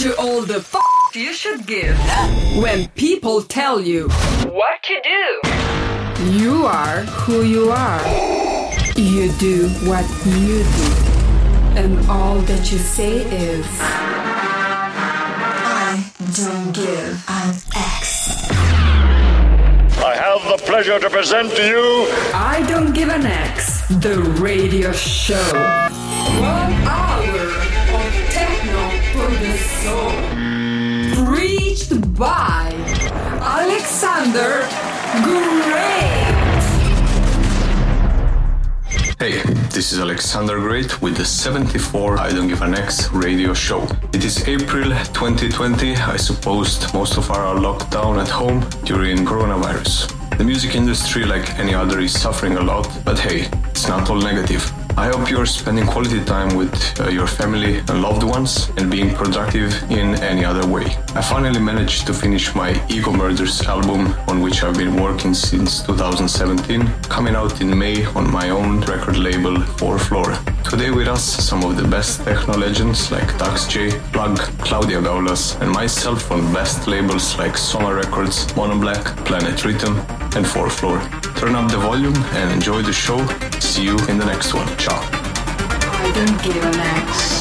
to all the f you should give when people tell you what to do. You are who you are. You do what you do. And all that you say is I don't give an X. I have the pleasure to present to you I Don't Give an X, the radio show. One hour by Alexander Great. Hey, this is Alexander Great with the 74 I Don't Give an X radio show. It is April 2020. I suppose most of us are locked down at home during coronavirus. The music industry, like any other, is suffering a lot, but hey, it's not all negative. I hope you're spending quality time with uh, your family and loved ones and being productive in any other way. I finally managed to finish my Ego Murders album, on which I've been working since 2017, coming out in May on my own record label, 4 Floor. Today with us, some of the best techno legends like Dax J, Plug, Claudia Gaulas, and myself on best labels like Soma Records, Mono Black, Planet Rhythm, and 4 Floor. Turn up the volume and enjoy the show. See you in the next one. Ciao. I don't give.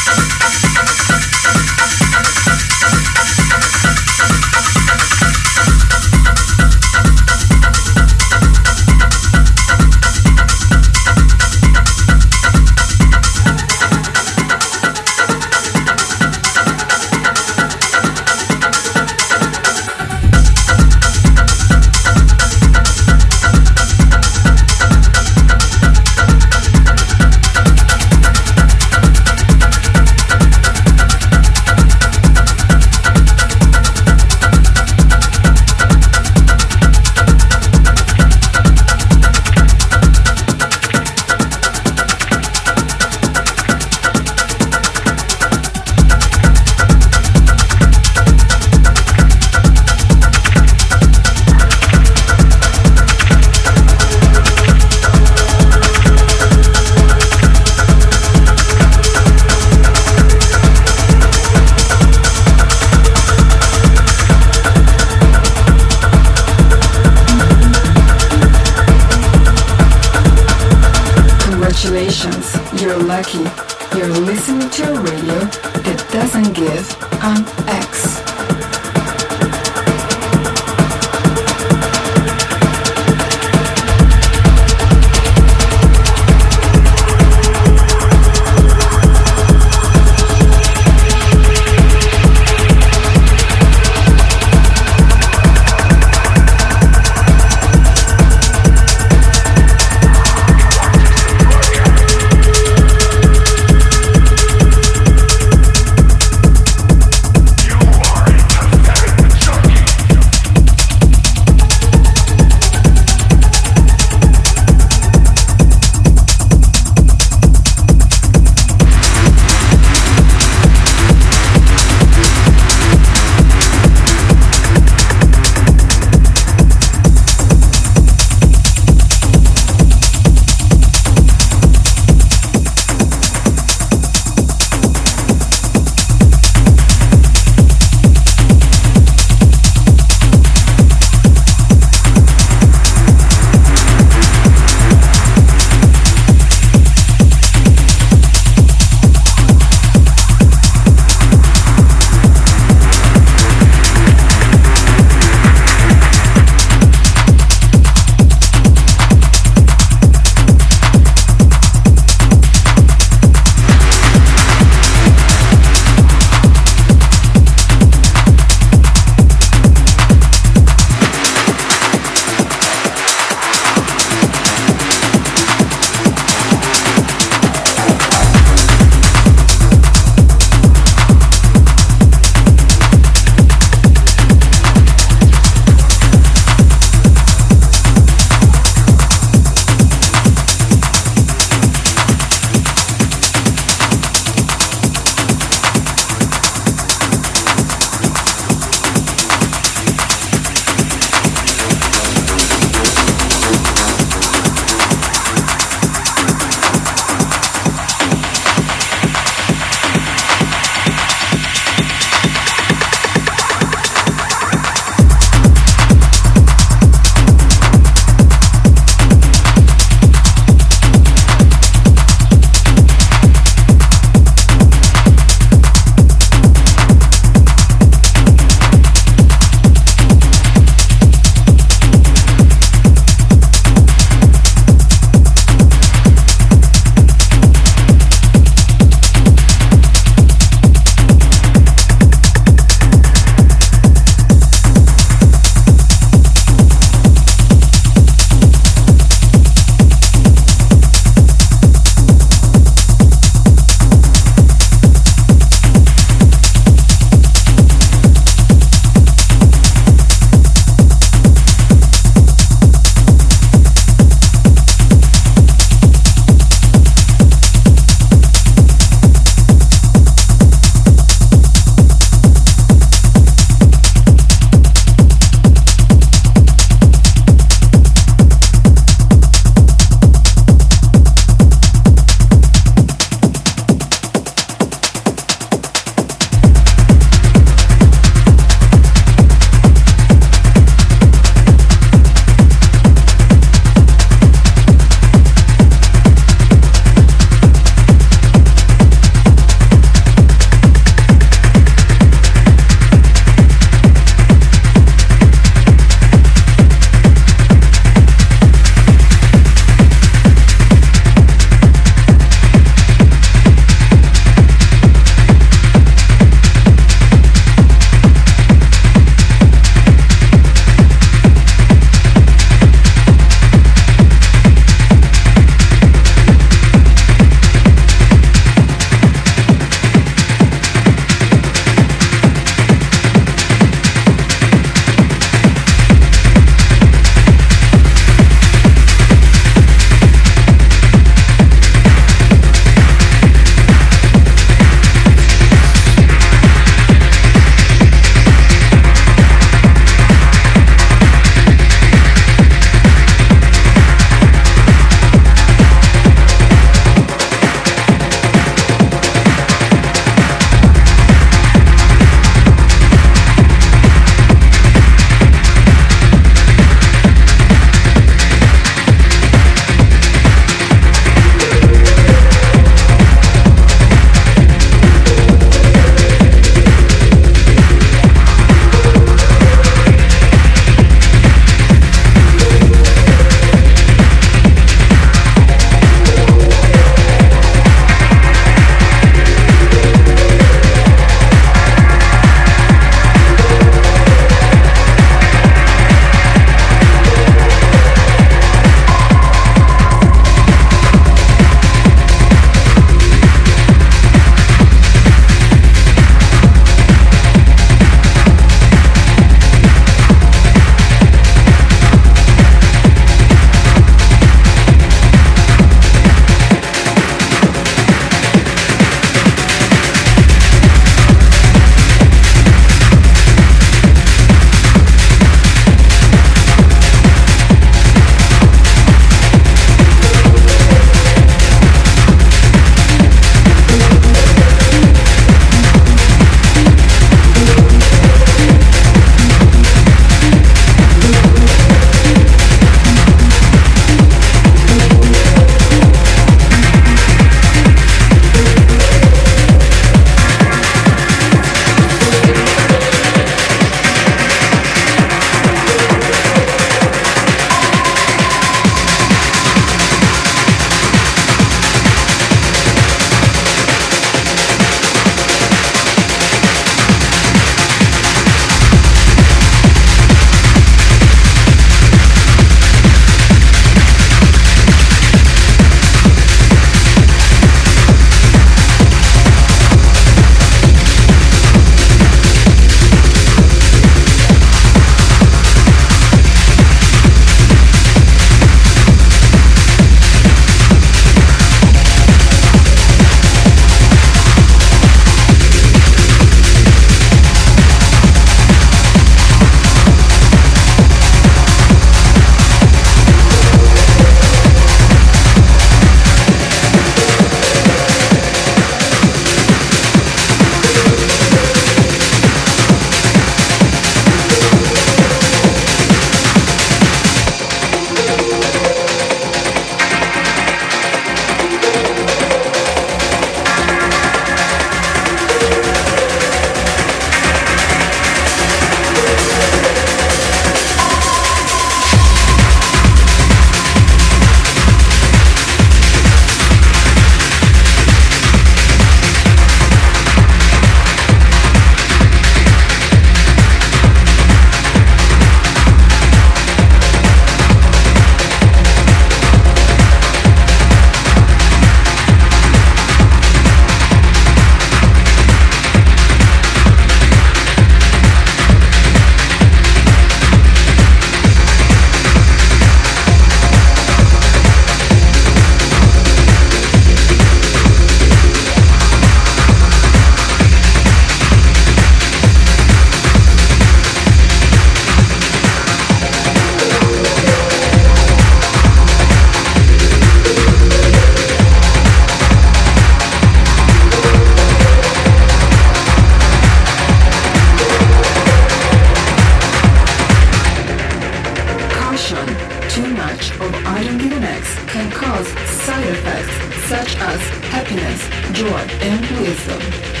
Joy, and wisdom.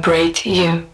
Celebrate you.